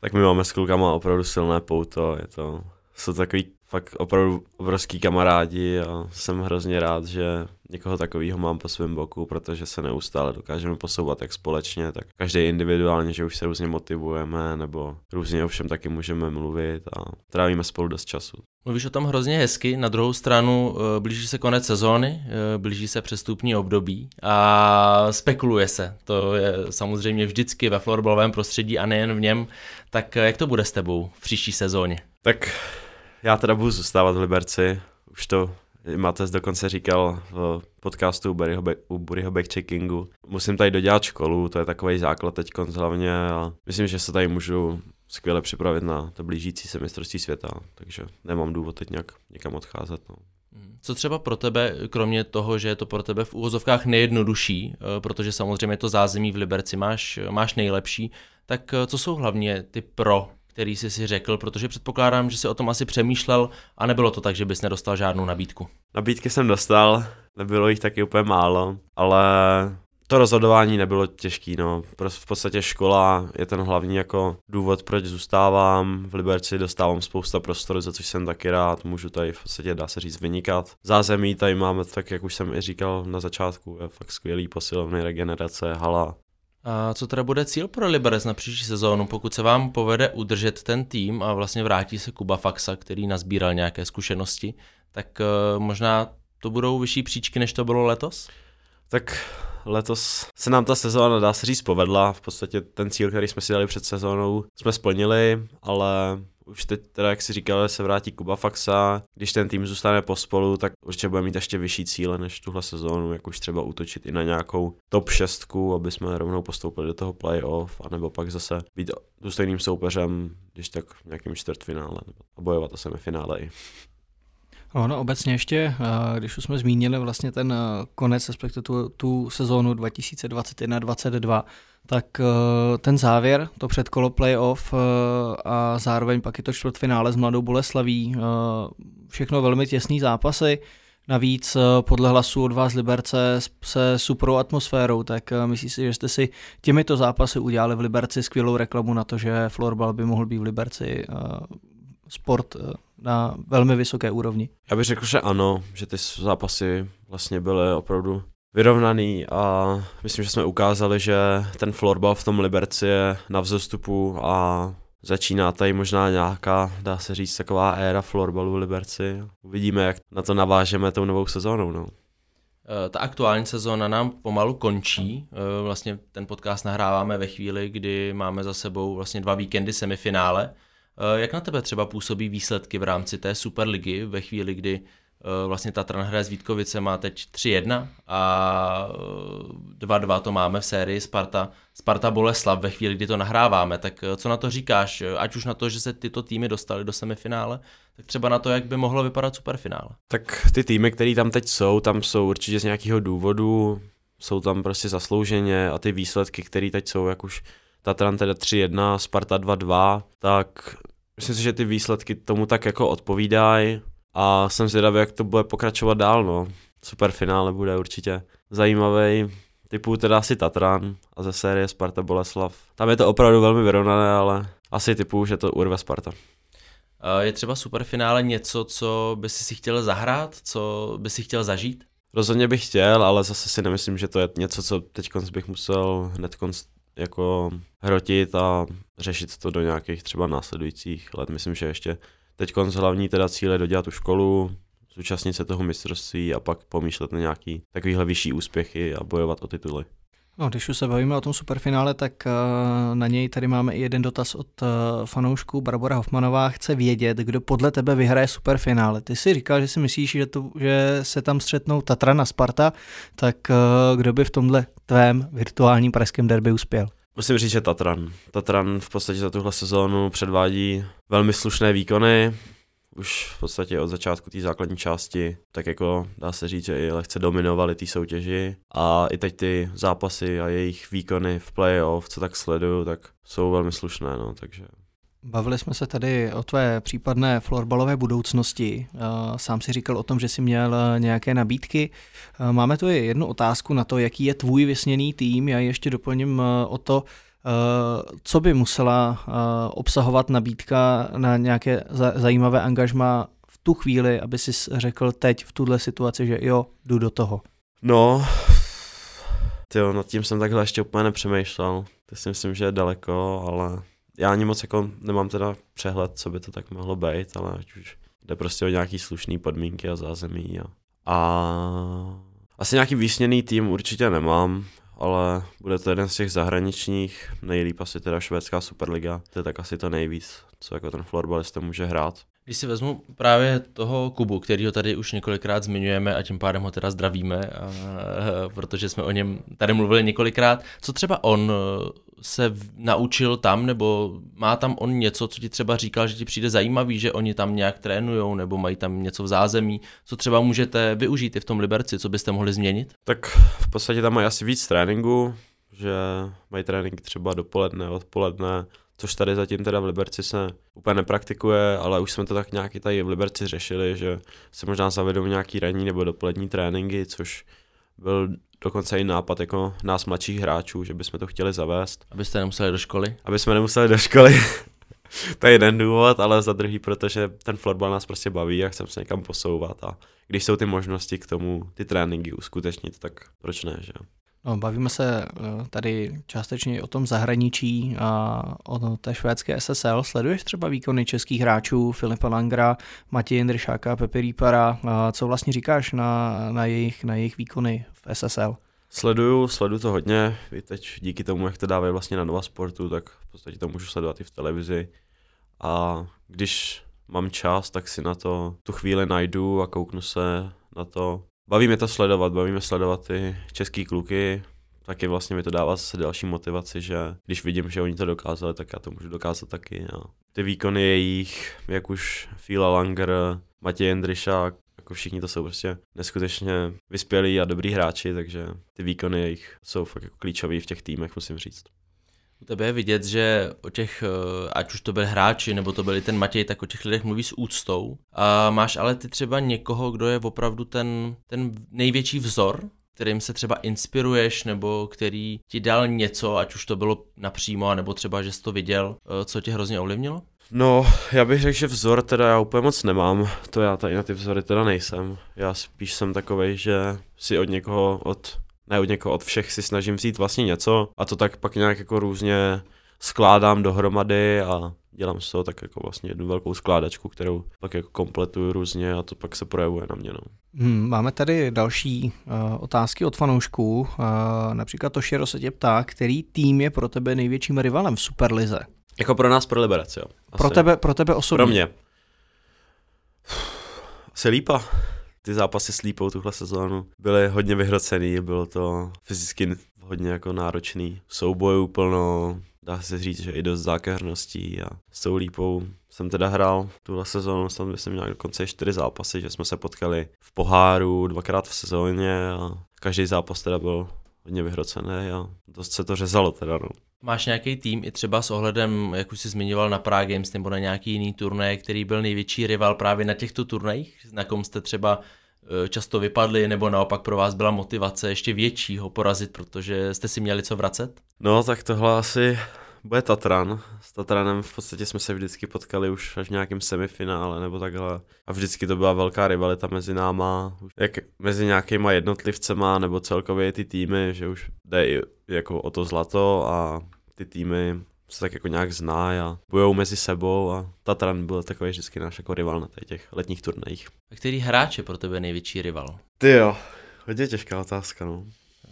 Tak my máme s klukama opravdu silné pouto, je to, jsou takový fakt opravdu obrovský kamarádi a jsem hrozně rád, že někoho takového mám po svém boku, protože se neustále dokážeme posouvat jak společně, tak každý individuálně, že už se různě motivujeme, nebo různě ovšem taky můžeme mluvit a trávíme spolu dost času. Mluvíš o tom hrozně hezky, na druhou stranu eh, blíží se konec sezóny, eh, blíží se přestupní období a spekuluje se. To je samozřejmě vždycky ve florbalovém prostředí a nejen v něm. Tak eh, jak to bude s tebou v příští sezóně? Tak já teda budu zůstávat v Liberci, už to Mates dokonce říkal v podcastu u Buryho backcheckingu. Musím tady dodělat školu, to je takový základ teď hlavně a myslím, že se tady můžu skvěle připravit na to blížící se mistrovství světa, takže nemám důvod teď nějak někam odcházet. No. Co třeba pro tebe, kromě toho, že je to pro tebe v úvozovkách nejjednodušší, eh, protože samozřejmě to zázemí v Liberci máš, máš nejlepší, tak eh, co jsou hlavně ty pro který jsi si řekl, protože předpokládám, že jsi o tom asi přemýšlel a nebylo to tak, že bys nedostal žádnou nabídku. Nabídky jsem dostal, nebylo jich taky úplně málo, ale to rozhodování nebylo těžké, no. V podstatě škola je ten hlavní jako důvod, proč zůstávám. V Liberci dostávám spousta prostoru, za což jsem taky rád. Můžu tady v podstatě, dá se říct, vynikat. Zázemí tady máme, tak jak už jsem i říkal na začátku, je fakt skvělý posilovný regenerace, hala, A co teda bude cíl pro Liberec na příští sezónu, pokud se vám povede udržet ten tým a vlastně vrátí se Kuba Faxa, který nazbíral nějaké zkušenosti, tak uh, možná to budou vyšší příčky, než to bylo letos? Tak letos se nám ta sezóna, dá se říct, povedla. V podstatě ten cíl, který jsme si dali před sezónou, jsme splnili, ale už teď teda, jak si říkal, se vrátí Kuba Faxa, když ten tým zůstane pospolu, tak určitě bude mít ještě vyšší cíle než tuhle sezónu, jak už třeba útočit i na nějakou top šestku, aby jsme rovnou postoupili do toho playoff, anebo pak zase být důstojným soupeřem, když tak v nějakém čtvrtfinále, nebo a bojovat o semifinále i. Ono obecně ještě, eh, když už jsme zmínili vlastně ten eh, konec, respektive tu, tu sezónu 2021-2022, tak eh, ten závěr, to předkolo playoff a zároveň pak je to čtvrtfinále s Mladou Boleslaví, všechno velmi těsný zápasy, Navíc podle hlasu od vás Liberce se superou atmosférou, tak myslím si, že jste si těmito zápasy udělali v Liberci skvělou reklamu na to, že florbal by mohl být v Liberci sport na velmi vysoké úrovni. Já bych řekl, že ano, že ty zápasy vlastně byly opravdu vyrovnaný a myslím, že jsme ukázali, že ten florbal v tom Liberci je na vzestupu a začíná tady možná nějaká, dá se říct, taková éra florbalu v Liberci. Uvidíme, jak na to navážeme tou novou sezónou. No. Eh, ta aktuální sezóna nám pomalu končí. Eh, vlastně ten podcast nahráváme ve chvíli, kdy máme za sebou vlastně dva víkendy semifinále. Eh, jak na tebe třeba působí výsledky v rámci té Superligy ve chvíli, kdy eh, vlastně Tatran hraje s Vítkovice má teď 3-1 a 2-2 eh, to máme v sérii Sparta, Sparta Boleslav ve chvíli, kdy to nahráváme, tak co na to říkáš, ať už na to, že se tyto týmy dostaly do semifinále, tak třeba na to, jak by mohlo vypadat superfinále. Tak ty týmy, které tam teď jsou, tam jsou určitě z nějakého důvodu, jsou tam prostě zaslouženě a ty výsledky, které teď jsou, jak už Tatran teda 3-1, Sparta 2-2, tak myslím si, že ty výsledky tomu tak jako odpovídají a jsem zvědavý, jak to bude pokračovat dál, no. Super finále bude určitě zajímavý, typu teda asi Tatran a ze série Sparta Boleslav. Tam je to opravdu velmi vyrovnané, ale asi typu, že to urve Sparta. Je třeba superfinále něco, co by si chtěl zahrát, co by si chtěl zažít? Rozhodně bych chtěl, ale zase si nemyslím, že to je něco, co teď bych musel hned jako hrotit a řešit to do nějakých třeba následujících let. Myslím, že ještě teď hlavní teda cíle je dodělat tu školu, zúčastnit se toho mistrovství a pak pomýšlet na nějaký takovýhle vyšší úspěchy a bojovat o tituly. No, když už se bavíme o tom superfinále, tak uh, na něj tady máme i jeden dotaz od uh, fanoušků. Barbara Hoffmanová chce vědět, kdo podle tebe vyhraje superfinále. Ty si říkal, že si myslíš, že, to, že se tam střetnou Tatra na Sparta, tak uh, kdo by v tomhle tvém virtuálním pražském derby uspěl? Musím říct, že Tatran. Tatran v podstatě za tuhle sezónu předvádí velmi slušné výkony, už v podstatě od začátku té základní části, tak jako dá se říct, že i lehce dominovali ty soutěži a i teď ty zápasy a jejich výkony v playoff, co tak sleduju, tak jsou velmi slušné, no, takže Bavili jsme se tady o tvé případné florbalové budoucnosti. Sám si říkal o tom, že jsi měl nějaké nabídky. Máme tu jednu otázku na to, jaký je tvůj vysněný tým. Já ještě doplním o to, co by musela obsahovat nabídka na nějaké zajímavé angažma v tu chvíli, aby si řekl teď v tuhle situaci, že jo, jdu do toho. No, tyjo, nad tím jsem takhle ještě úplně nepřemýšlel. To si myslím, že je daleko, ale já ani moc jako nemám teda přehled, co by to tak mohlo být, ale ať už jde prostě o nějaký slušný podmínky a zázemí a, a asi nějaký vysněný tým určitě nemám, ale bude to jeden z těch zahraničních, nejlíp asi teda švédská superliga, to je tak asi to nejvíc, co jako ten florbalista může hrát. Když si vezmu právě toho Kubu, který ho tady už několikrát zmiňujeme a tím pádem ho teda zdravíme, a, protože jsme o něm tady mluvili několikrát, co třeba on se naučil tam, nebo má tam on něco, co ti třeba říkal, že ti přijde zajímavý, že oni tam nějak trénujou, nebo mají tam něco v zázemí, co třeba můžete využít i v tom Liberci, co byste mohli změnit? Tak v podstatě tam mají asi víc tréninku, že mají trénink třeba dopoledne, odpoledne, což tady zatím teda v Liberci se úplně nepraktikuje, ale už jsme to tak nějaký tady v Liberci řešili, že se možná zavedou nějaký ranní nebo dopolední tréninky, což byl dokonce i nápad jako nás mladších hráčů, že bychom to chtěli zavést. Abyste nemuseli do školy? Aby jsme nemuseli do školy. to je jeden důvod, ale za druhý, protože ten florbal nás prostě baví a chceme se někam posouvat a když jsou ty možnosti k tomu ty tréninky uskutečnit, tak proč ne, že No, bavíme se eh, tady částečně o tom zahraničí a o té švédské SSL. Sleduješ třeba výkony českých hráčů Filipa Langra, Matěje Jindršáka, Pepe Rípara? Co vlastně říkáš na, na, jejich, na jejich výkony v SSL? Sleduju, sleduju to hodně. Vy teď díky tomu, jak to dávají vlastně na Nova Sportu, tak v podstatě to můžu sledovat i v televizi. A když mám čas, tak si na to tu chvíli najdu a kouknu se na to. Baví mě to sledovat, baví mě sledovat ty český kluky, taky vlastně mi to dává zase další motivaci, že když vidím, že oni to dokázali, tak já to můžu dokázat taky. A ty výkony jejich, jak už Fila Langer, Matěj Jendryšák, jako všichni to jsou prostě neskutečně vyspělí a dobrý hráči, takže ty výkony jejich jsou fakt jako klíčový v těch týmech, musím říct. U tebe je vidět, že o těch, eh, ať už to byli hráči, nebo to byli ten Matěj, tak o těch lidech mluví s úctou. A máš ale ty třeba někoho, kdo je opravdu ten, ten největší vzor, kterým se třeba inspiruješ, nebo který ti dal něco, ať už to bylo napřímo, nebo třeba, že jsi to viděl, eh, co tě hrozně ovlivnilo? No, já bych řekl, že vzor teda já úplně moc nemám, to já tady na ty vzory teda nejsem. Já spíš jsem takovej, že si od někoho, od, ne od někoho, od všech si snažím vzít vlastně něco a to tak pak nějak jako různě skládám dohromady a dělám z toho tak jako vlastně jednu velkou skládačku, kterou pak jako kompletuju různě a to pak se projevuje na mě. No. Hmm, máme tady další uh, otázky od fanoušků. Uh, například Toshiro se tě ptá, který tým je pro tebe největším rivalem v Superlize? Jako pro nás, pro Liberec, jo. Asi. Pro tebe, pro tebe osobně? Pro mě. Se lípa. Ty zápasy s lípou tuhle sezónu byly hodně vyhrocený, bylo to fyzicky hodně jako náročný. Soubojů plno, dá se říct, že i dost zákeřností a s tou lípou jsem teda hrál tuhle sezónu, jsem myslím měl dokonce čtyři zápasy, že jsme se potkali v poháru dvakrát v sezóně a každý zápas teda byl hodně vyhrocený a dost se to řezalo teda no. Máš nějaký tým i třeba s ohledem, jak už jsi zmiňoval, na Prague Games nebo na nějaký jiný turnaj, který byl největší rival právě na těchto turnajích, na kom jste třeba e, často vypadli, nebo naopak pro vás byla motivace ještě větší ho porazit, protože jste si měli co vracet? No, tak tohle asi bude Tatran. S Tatranem v podstatě jsme se vždycky potkali už až v nějakém semifinále nebo takhle. A vždycky to byla velká rivalita mezi náma, jak mezi nějakýma jednotlivcema nebo celkově ty týmy, že už jde i jako o to zlato a ty týmy se tak jako nějak zná a bojou mezi sebou a Tatran byl takový vždycky náš jako rival na těch letních turnajích. A který hráč je pro tebe největší rival? Ty jo, hodně těžká otázka, no.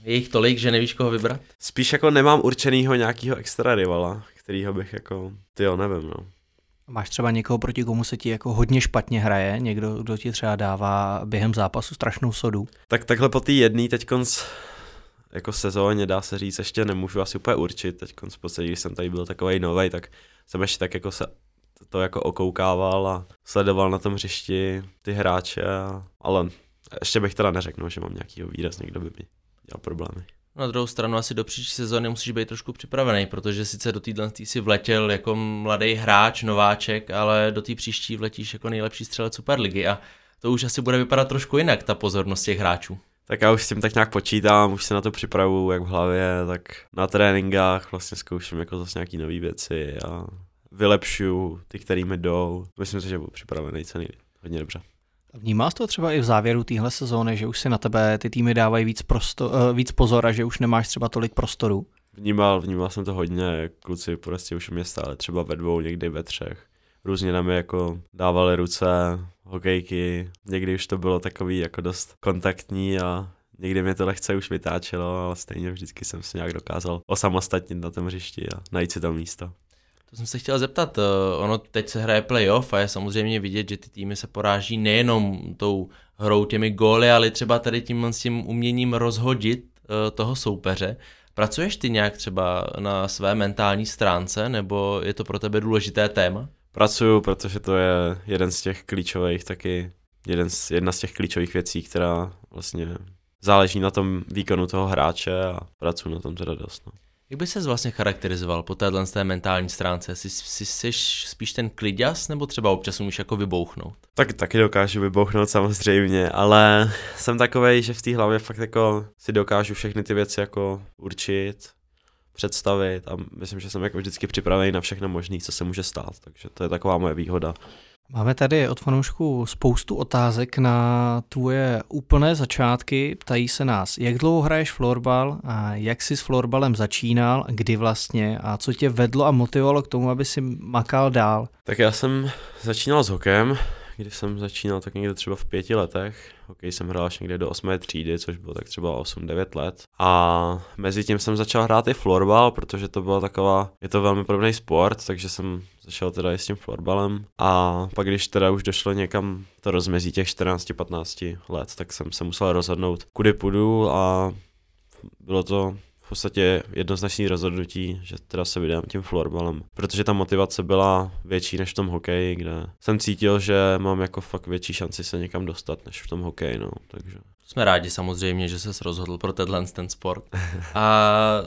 Je jich tolik, že nevíš, koho vybrat? Spíš jako nemám určenýho nějakého extra rivala, kterýho bych jako, ty jo, nevím, no. Máš třeba někoho, proti komu se ti jako hodně špatně hraje, někdo, kdo ti třeba dává během zápasu strašnou sodu? Tak takhle po té jedné teď jako sezóně, dá se říct, ještě nemůžu asi úplně určit, teď v podstatě, když jsem tady byl takový nový, tak jsem ještě tak jako se to jako okoukával a sledoval na tom hřišti ty hráče, ale ještě bych teda neřekl, že mám nějakýho výraz, někdo by mi dělal problémy. Na druhou stranu asi do příští sezóny musíš být trošku připravený, protože sice do týdne tý si vletěl jako mladý hráč, nováček, ale do té příští vletíš jako nejlepší střelec Superligy a to už asi bude vypadat trošku jinak, ta pozornost těch hráčů. Tak já už s tím tak nějak počítám, už se na to připravuju jak v hlavě, tak na tréninkách vlastně zkouším jako zase nějaký nové věci a vylepšuju ty, který mi jdou. Myslím si, že budu připravený cený hodně dobře. Vnímá to třeba i v závěru téhle sezóny, že už si na tebe ty týmy dávají víc, prosto, uh, víc pozor a že už nemáš třeba tolik prostoru? Vnímal, vnímal jsem to hodně, kluci prostě už mě stále třeba ve dvou, někdy ve třech. Různě na mě jako dávali ruce, hokejky, někdy už to bylo takový jako dost kontaktní a někdy mě to lehce už vytáčelo, ale stejně vždycky jsem si nějak dokázal osamostatnit na tom hřišti a najít si tam místo. Jsem se chtěl zeptat, eh, ono teď se hraje playoff a je samozřejmě vidět, že ty týmy se poráží nejenom tou hrou těmi góly, ale třeba tady tím, s tím uměním rozhodit eh, toho soupeře. Pracuješ ty nějak třeba na své mentální stránce, nebo je to pro tebe důležité téma? Pracuju, protože to je jeden z těch klíčových taky, jeden z, jedna z těch klíčových věcí, která vlastně záleží na tom výkonu toho hráče a pracuji na tom teda dost. No. Jak by ses vlastně charakterizoval po téhle té mentální stránce? Jsi, jsi, jsi spíš ten kliděs, nebo třeba občas umíš jako vybouchnout? Tak taky dokážu vybouchnout samozřejmě, ale jsem takovej, že v té hlavě fakt jako si dokážu všechny ty věci jako určit, představit a myslím, že jsem jako vždycky připravený na všechno možné, co se může stát, takže to je taková moje výhoda. Máme tady od fanoušků spoustu otázek na tvoje úplné začátky. Ptají se nás, jak dlouho hraješ florbal a jak jsi s florbalem začínal, kdy vlastně a co tě vedlo a motivovalo k tomu, aby si makal dál? Tak já jsem začínal s hokem, když jsem začínal tak někde třeba v pěti letech. Hokej jsem hrál až někde do osmé třídy, což bylo tak třeba 8-9 let. A mezi tím jsem začal hrát i florbal, protože to byla taková, je to velmi podobný sport, takže jsem začal teda i s tím florbalem. A pak když teda už došlo někam to rozmezí těch 14-15 let, tak jsem se musel rozhodnout, kudy půjdu a bylo to v podstatě jednoznačné rozhodnutí, že teda se vydám tím florbalem, protože ta motivace byla větší než v tom hokeji, kde jsem cítil, že mám jako fakt větší šanci se někam dostat než v tom hokeji, no, takže. Jsme rádi samozřejmě, že se rozhodl pro tenhle ten sport. A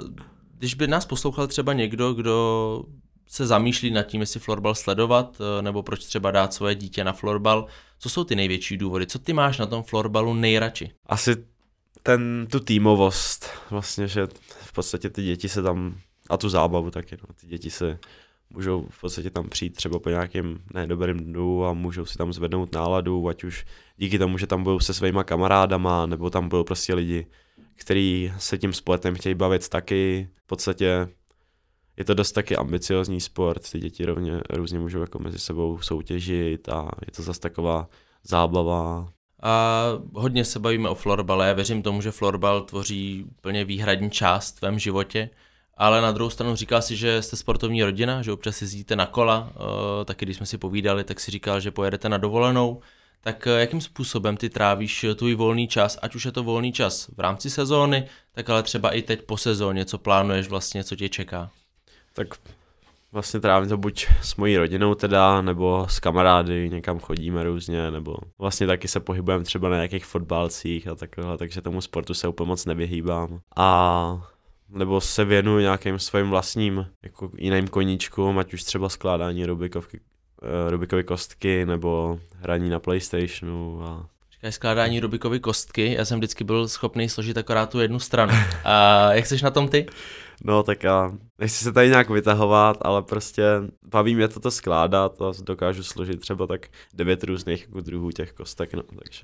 když by nás poslouchal třeba někdo, kdo se zamýšlí nad tím, jestli florbal sledovat, eh, nebo proč třeba dát svoje dítě na florbal, co jsou ty největší důvody? Co ty máš na tom florbalu nejradši? Asi ten, tu týmovost, vlastně, že v podstatě ty děti se tam, a tu zábavu taky, no, ty děti se můžou v podstatě tam přijít třeba po nějakém nedobrém dnu a můžou si tam zvednout náladu, ať už díky tomu, že tam budou se svýma kamarádama, nebo tam budou prostě lidi, kteří se tím sportem chtějí bavit taky. V podstatě je to dost taky ambiciozní sport, ty děti rovně různě můžou jako mezi sebou soutěžit a je to zase taková zábava, a hodně se bavíme o florbale. Já věřím tomu, že florbal tvoří úplně výhradní část v tvém životě. Ale na druhou stranu říkal si, že jste sportovní rodina, že občas jezdíte na kola, eh, taky když jsme si povídali, tak si říkal, že pojedete na dovolenou. Tak eh, jakým způsobem ty trávíš tvůj volný čas, ať už je to volný čas v rámci sezóny, tak ale třeba i teď po sezóně, co plánuješ vlastně, co tě čeká? Tak vlastně trávím to buď s mojí rodinou teda, nebo s kamarády, někam chodíme různě, nebo vlastně taky se pohybujeme třeba na nějakých fotbalcích a takhle, takže tomu sportu se úplně moc nevyhýbám. A nebo se věnuju nějakým svým vlastním jako jiným koníčkům, ať už třeba skládání Rubikovky, uh, Rubikovy kostky, nebo hraní na Playstationu a Říkáš skládání Rubikovy kostky, já jsem vždycky byl schopný složit akorát tu jednu stranu. A jak jsi na tom ty? No tak já nechci se tady nějak vytahovat, ale prostě baví mě toto skládat a dokážu složit třeba tak devět různých jako druhů těch kostek, no, takže.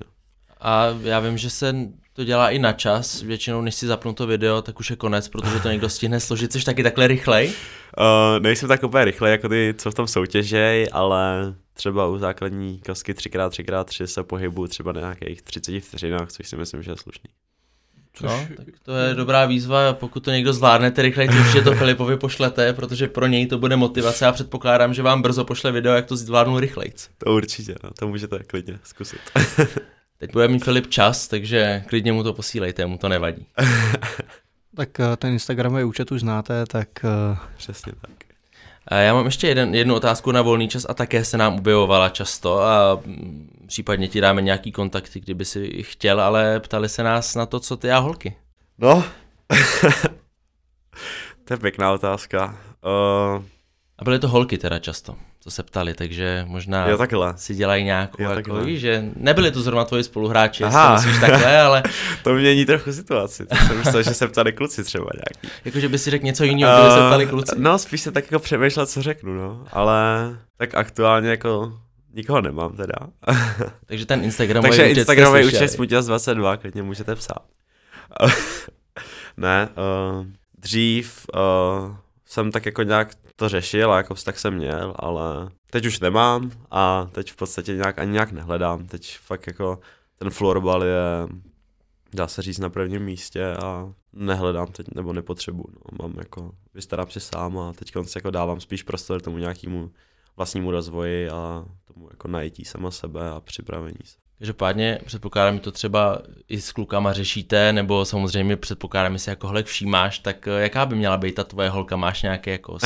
A já vím, že se to dělá i na čas, většinou než si zapnu to video, tak už je konec, protože to někdo stihne složit, jsi taky takhle rychlej? Uh, nejsem tak úplně rychlej jako ty, co v tom soutěžej, ale třeba u základní kostky 3x3x3 se pohybu třeba na nějakých 30 vteřinách, což si myslím, že je slušný. Což... No, tak to je dobrá výzva, pokud to někdo zvládnete rychleji, určitě to Filipovi pošlete, protože pro něj to bude motivace. Já předpokládám, že vám brzo pošle video, jak to zvládnu rychleji. To určitě, no, to můžete klidně zkusit. Teď bude mít Filip čas, takže klidně mu to posílejte, mu to nevadí. tak eh, ten Instagramový účet už znáte, tak... Eh, Přesně tak. Já mám ještě jeden, jednu otázku na volný čas a také se nám objevovala často a mm, případně ti dáme nějaký kontakty, kdyby si chtěl, ale ptali se nás na to, co ty a holky. No, to je pěkná otázka. Uh... A byly to holky teda často co se ptali, takže možná jo, takhle. si dělají nějakou, jo, jako, víš, že nebyli to zrovna tvoji spoluhráči, Aha. myslíš takhle, ale... to mění trochu situaci, to jsem myslel, že se ptali kluci třeba nějaký. Jako, že by si řekl něco jiného, kdyby uh, se ptali kluci. No, spíš se tak jako přemýšlel, co řeknu, no, ale tak aktuálně jako nikoho nemám teda. takže ten Instagramový Takže Instagramový účet Smutěz 22, klidně můžete psát. ne, uh, dřív uh, jsem tak jako nějak to řešil a jako vztah jsem měl, ale teď už nemám a teď v podstatě nějak ani nějak nehledám. Teď fakt jako ten florbal je, dá se říct, na prvním místě a nehledám teď, nebo nepotřebuji. No. Mám jako, vystarám si sám a teď jako dávám spíš prostor tomu nějakému vlastnímu rozvoji a tomu jako najítí sama sebe a připravení se. Každopádně předpokládám, že to třeba i s klukama řešíte, nebo samozřejmě předpokládám, že si jako holek všímáš, tak eh, jaká by měla být ta tvoje holka? Máš nějaké jako,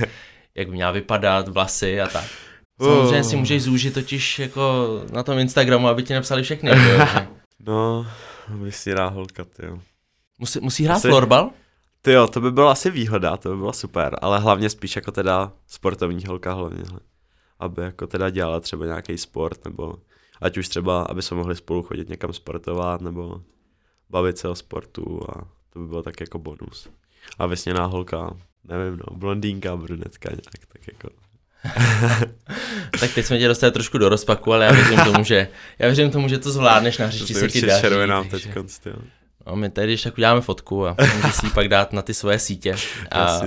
jak by měla vypadat, vlasy a tak? Samozřejmě si můžeš zúžit totiž jako na tom Instagramu, aby ti napsali všechny. no, vysírá holka, jo. Musí, musí hrát asi, florbal? Ty jo, to by byla asi výhoda, to by bylo super, ale hlavně spíš jako teda sportovní holka hlavně, aby jako teda dělala třeba nějaký sport, nebo ať už třeba, aby jsme mohli spolu chodit někam sportovat, nebo bavit se o sportu a to by bylo tak jako bonus. A vysněná holka, nevím no, blondýnka, brunetka nějak, tak jako tak teď jsme tě dostali trošku do rozpaku, ale já věřím tomu, že, já věřím tomu, že to zvládneš na hřišti se ti daří. červenám teď takže... No, my tady když tak uděláme fotku a můžeš si ji pak dát na ty svoje sítě a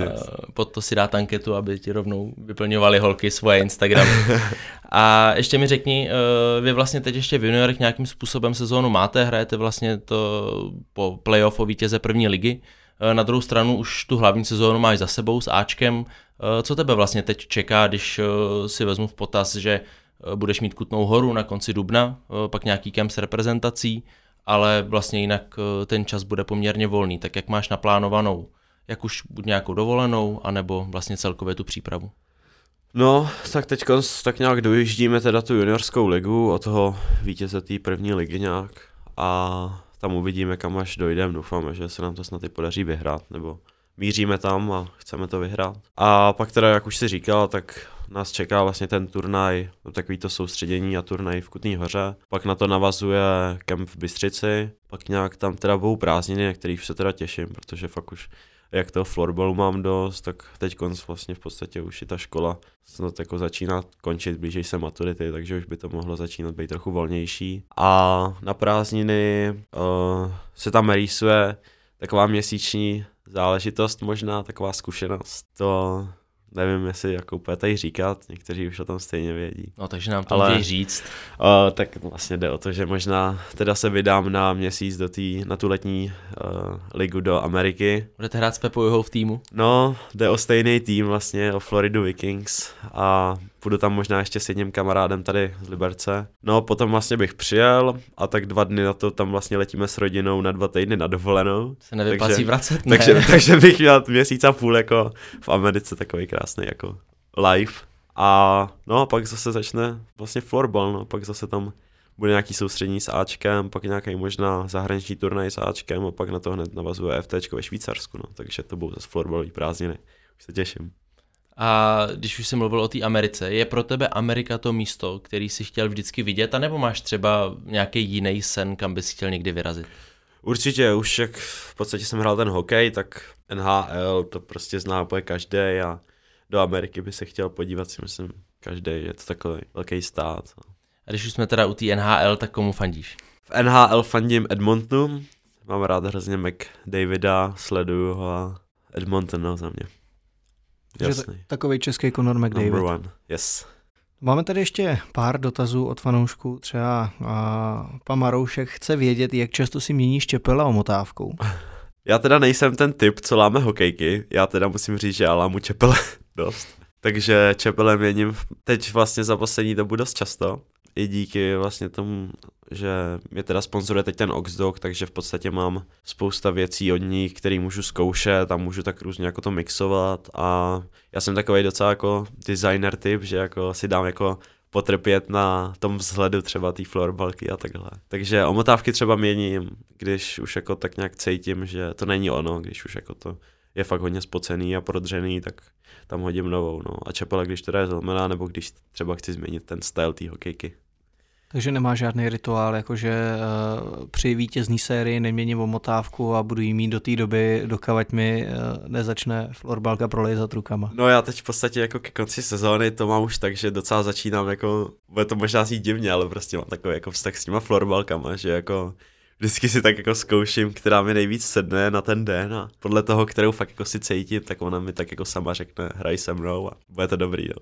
pod to si dát anketu, aby ti rovnou vyplňovali holky svoje Instagramy. A ještě mi řekni, eh, vy vlastně teď ještě v juniorech nějakým způsobem sezónu máte, hrajete vlastně to po playoff o vítěze první ligy, eh, na druhou stranu už tu hlavní sezónu máš za sebou s Ačkem. Eh, co tebe vlastně teď čeká, když si vezmu v potaz, že budeš mít Kutnou horu na konci dubna, pak nějaký kemp s reprezentací, ale vlastně jinak ten čas bude poměrně volný. Tak jak máš naplánovanou, jak už buď nějakou dovolenou, anebo vlastně celkově tu přípravu? No, tak teď tak nějak dojíždíme teda tu juniorskou ligu, o toho vítěze té první ligy nějak a tam uvidíme, kam až dojdeme. Doufáme, že se nám to snad i podaří vyhrát, nebo míříme tam a chceme to vyhrát. A pak teda, jak už si říkal, tak nás čeká vlastně ten turnaj, no takový to soustředění a turnaj v Kutný hoře. Pak na to navazuje kemp v Bystřici, pak nějak tam teda budou prázdniny, na kterých se teda těším, protože fakt už jak toho florbalu mám dost, tak teď konc vlastně v podstatě už i ta škola snad jako začíná končit, blížej se maturity, takže už by to mohlo začínat být trochu volnější. A na prázdniny uh, se tam rýsuje taková měsíční záležitost možná, taková zkušenost. To nevím, jestli jako úplně tady říkat, někteří už o tom stejně vědí. No takže nám to Ale, říct. Uh, tak vlastně jde o to, že možná teda se vydám na měsíc do tý, na tu letní uh, ligu do Ameriky. Budete hrát s Pepou v týmu? No, jde o stejný tým vlastně, o Floridu Vikings a půjdu tam možná ještě s jedním kamarádem tady z Liberce. No, potom vlastně bych přijel a tak dva dny na to tam vlastně letíme s rodinou na dva týdny na dovolenou. Se nevyplácí takže, vracet, ne? takže, takže bych měl měsíc a půl jako v Americe takový krásný jako live. A no a pak zase začne vlastně florbal, no, pak zase tam bude nějaký soustřední s Ačkem, pak nějaký možná zahraniční turnaj s Ačkem a pak na to hned navazuje FT ve Švýcarsku, no, takže to budou zase florbalový prázdniny. Už se těším. A když už jsem mluvil o té Americe, je pro tebe Amerika to místo, který si chtěl vždycky vidět, anebo máš třeba nějaký jiný sen, kam bys chtěl někdy vyrazit? Určitě, už jak v podstatě jsem hrál ten hokej, tak NHL to prostě zná úplně každý a do Ameriky by se chtěl podívat si myslím každý, je to takový velký stát. A když už jsme teda u té NHL, tak komu fandíš? V NHL fandím Edmontonu, mám rád hrozně McDavida, sleduju ho a Edmonton no, za mě. Takže takový český Conor McDavid. Number one, yes. Máme tady ještě pár dotazů od fanoušků. Třeba a, pan Maroušek chce vědět, jak často si měníš čepela omotávkou. Já teda nejsem ten typ, co láme hokejky. Já teda musím říct, že já lámu čepele dost. Takže čepele měním teď vlastně za poslední dobu dost často i díky vlastně tomu, že mě teda sponzoruje teď ten Oxdog, takže v podstatě mám spousta věcí od nich, které můžu zkoušet a můžu tak různě jako to mixovat a já jsem takový docela jako designer typ, že jako si dám jako potrpět na tom vzhledu třeba té florbalky a takhle. Takže omotávky třeba měním, když už jako tak nějak cítím, že to není ono, když už jako to je fakt hodně spocený a prodřený, tak tam hodím novou. No. A čepela, když teda je zlomená, nebo když třeba chci změnit ten styl té hokejky. Takže nemá žádný rituál, jakože uh, při vítězní sérii neměním omotávku a budu jí mít do té doby, dokavať mi uh, nezačne florbalka prolejzat rukama. No já teď v podstatě jako ke konci sezóny to mám už tak, že docela začínám jako, bude to možná znít divně, ale prostě mám takový jako vztah s těma florbalkama, že jako vždycky si tak jako zkouším, která mi nejvíc sedne na ten den a podle toho, kterou fakt jako si cítím, tak ona mi tak jako sama řekne, hraj se mnou a bude to dobrý, no.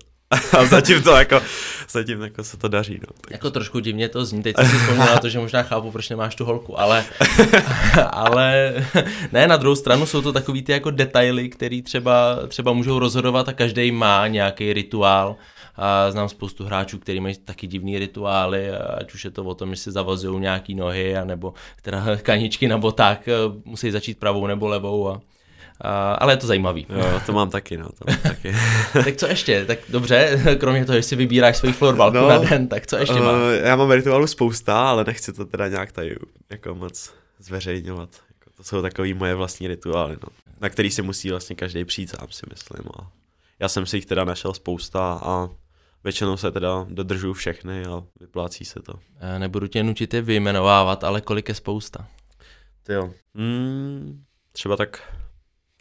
a zatím to jako, zatím jako se to daří, no. Tak. Jako trošku divně to zní, teď si vzpomněla to, že možná chápu, proč nemáš tu holku, ale, ale ne, na druhou stranu jsou to takový ty jako detaily, které třeba, třeba můžou rozhodovat a každý má nějaký rituál, a znám spoustu hráčů, kteří mají taky divný rituály, ať už je to o tom, že si zavazují nějaký nohy, anebo teda kaničky na botách eh, musí začít pravou nebo levou. A, a, ale je to zajímavý. Jo, to mám taky, no, to mám taky. tak co ještě? Tak dobře, kromě toho, že si vybíráš svůj florbalku no, na den, tak co ještě uh, mám? Já mám rituálu spousta, ale nechci to teda nějak tady jako moc zveřejňovat. Jako, to jsou takový moje vlastní rituály, no, na který si musí vlastně každý přijít sám, si myslím. A já jsem si jich teda našel spousta a většinou se teda dodržuju všechny a vyplácí se to. Já nebudu tě nutit je vyjmenovávat, ale kolik je spousta? Ty jo. Hmm, třeba tak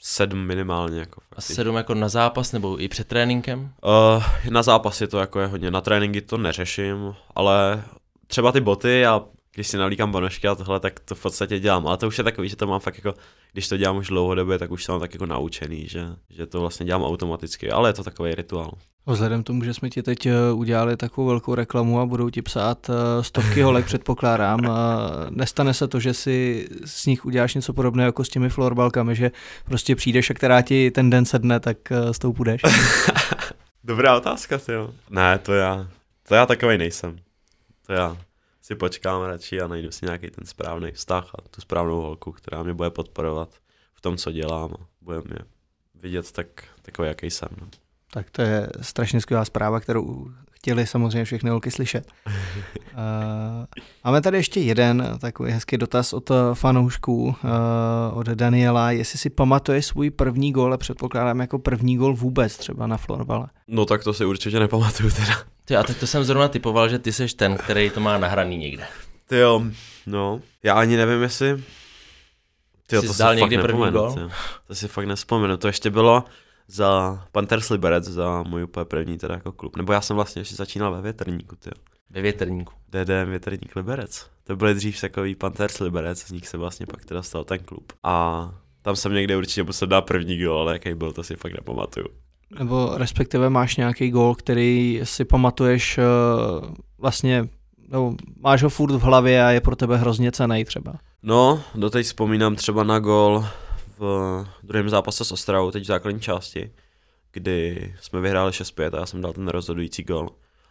sedm minimálně. Jako A sedm jako na zápas nebo i před tréninkem? Uh, na zápasy to jako je hodně, na tréninky to neřeším, ale třeba ty boty a když si nalíkám ponožky a tohle, tak to v podstatě dělám, ale to už je takový, že to mám fakt jako, když to dělám už dlouhodobě, tak už jsem tak jako naučený, že, že to vlastně dělám automaticky, ale je to takový rituál. Vzhledem k tomu, že jsme ti teď eh, udělali takovou velkou reklamu a budou ti psát eh, stovky holek, předpokládám, nestane se to, že si s nich uděláš něco podobného jako s těmi florbalkami, že prostě přijdeš a která ti ten den sedne, tak eh, s tou půjdeš? Dobrá otázka, jo. Ne, to já, to já takový nejsem. To já si počkám radši a najdu si nějaký ten správný vztah a tu správnou holku, která mě bude podporovat v tom, co dělám a bude mě vidět tak, takový, jaký jsem. No. Tak to je strašně skvělá zpráva, kterou chtěli samozřejmě všechny holky slyšet. uh, máme tady ještě jeden takový hezký dotaz od fanoušků, uh, od Daniela, jestli si pamatuje svůj první gol, předpokládám jako první gol vůbec třeba na florbale. No tak to si určitě nepamatuju teda. Ty, a tak to jsem zrovna typoval, že ty seš ten, který to má nahraný někde. Ty jo, no, já ani nevím, jestli... Ty jo, to si někdy první gol? To si fakt nespomenu, to ještě bylo, za Panthers Liberec, za můj úplně první teda jako klub. Nebo já jsem vlastně ještě začínal ve větrníku, ty. Ve větrníku. DD větrník Liberec. To byly dřív takový Panthers Liberec, z nich se vlastně pak teda stal ten klub. A tam jsem někde určitě musel dát první gol, ale jaký byl, to si fakt nepamatuju. Nebo respektive máš nějaký gol, který si pamatuješ eh, vlastně, nebo máš ho furt v hlavě a je pro tebe hrozně cený třeba. No, doteď vzpomínám třeba na gol v druhém zápase s Ostravou, teď v základní části, kdy jsme vyhráli 6-5 a já jsem dal ten rozhodující gol.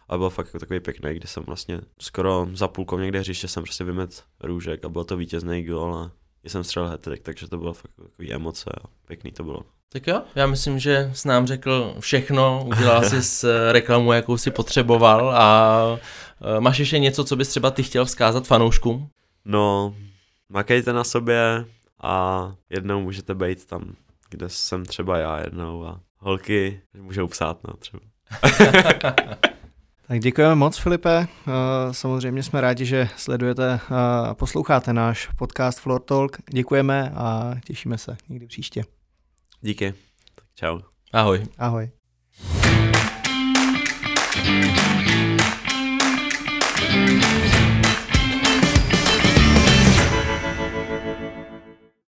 A byl fakt jako takový pěkný, kdy jsem vlastně skoro za půlkou někde hřiště jsem prostě vymet růžek a byl to vítězný gol a jsem střelil hat takže to bylo fakt takový emoce a pěkný to bylo. Tak jo, já myslím, že s nám řekl všechno, udělal si s eh, reklamu, jakou si potřeboval a eh, máš ještě něco, co bys třeba ty chtěl vzkázat fanouškům? No, makejte na sobě, a jednou můžete být tam, kde jsem třeba já jednou a holky můžou psát, no třeba. tak děkujeme moc, Filipe. Eh, samozřejmě jsme rádi, že sledujete a posloucháte náš podcast Floor Talk. Děkujeme a těšíme se někdy příště. Díky. Tak čau. Ahoj. Ahoj. thank you